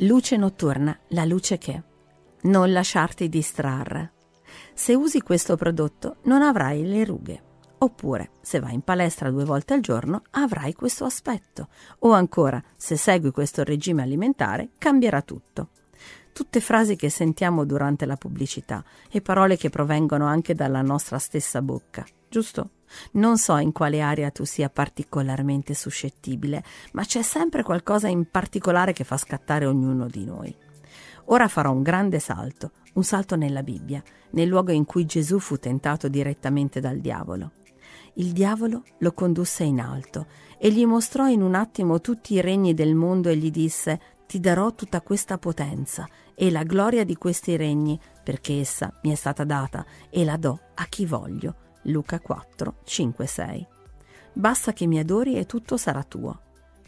Luce notturna, la luce che. Non lasciarti distrarre. Se usi questo prodotto non avrai le rughe. Oppure, se vai in palestra due volte al giorno, avrai questo aspetto. O ancora, se segui questo regime alimentare, cambierà tutto. Tutte frasi che sentiamo durante la pubblicità e parole che provengono anche dalla nostra stessa bocca, giusto? Non so in quale area tu sia particolarmente suscettibile, ma c'è sempre qualcosa in particolare che fa scattare ognuno di noi. Ora farò un grande salto, un salto nella Bibbia, nel luogo in cui Gesù fu tentato direttamente dal diavolo. Il diavolo lo condusse in alto e gli mostrò in un attimo tutti i regni del mondo e gli disse ti darò tutta questa potenza e la gloria di questi regni, perché essa mi è stata data e la do a chi voglio. Luca 4, 5, 6. Basta che mi adori e tutto sarà tuo.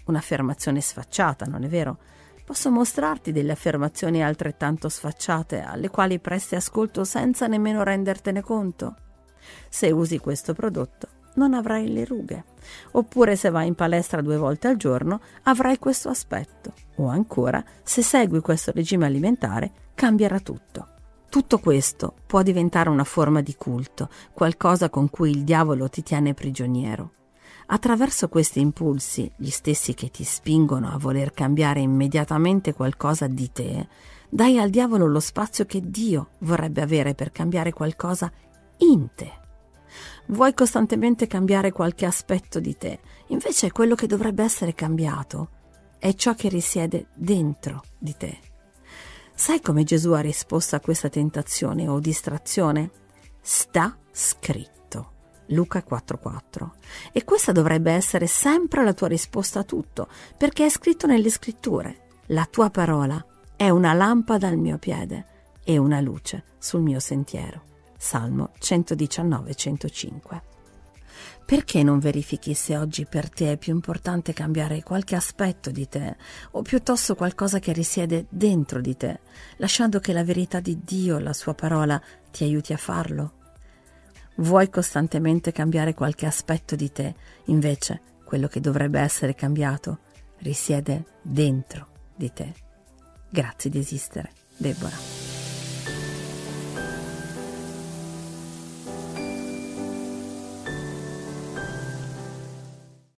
Un'affermazione sfacciata, non è vero? Posso mostrarti delle affermazioni altrettanto sfacciate alle quali presti ascolto senza nemmeno rendertene conto? Se usi questo prodotto, non avrai le rughe. Oppure se vai in palestra due volte al giorno, avrai questo aspetto. O ancora, se segui questo regime alimentare, cambierà tutto. Tutto questo può diventare una forma di culto, qualcosa con cui il diavolo ti tiene prigioniero. Attraverso questi impulsi, gli stessi che ti spingono a voler cambiare immediatamente qualcosa di te, dai al diavolo lo spazio che Dio vorrebbe avere per cambiare qualcosa in te. Vuoi costantemente cambiare qualche aspetto di te, invece quello che dovrebbe essere cambiato è ciò che risiede dentro di te. Sai come Gesù ha risposto a questa tentazione o distrazione? Sta scritto. Luca 4:4. E questa dovrebbe essere sempre la tua risposta a tutto, perché è scritto nelle scritture. La tua parola è una lampada al mio piede e una luce sul mio sentiero. Salmo 119-105. Perché non verifichi se oggi per te è più importante cambiare qualche aspetto di te o piuttosto qualcosa che risiede dentro di te, lasciando che la verità di Dio, la sua parola, ti aiuti a farlo? Vuoi costantemente cambiare qualche aspetto di te, invece quello che dovrebbe essere cambiato risiede dentro di te. Grazie di esistere, Deborah.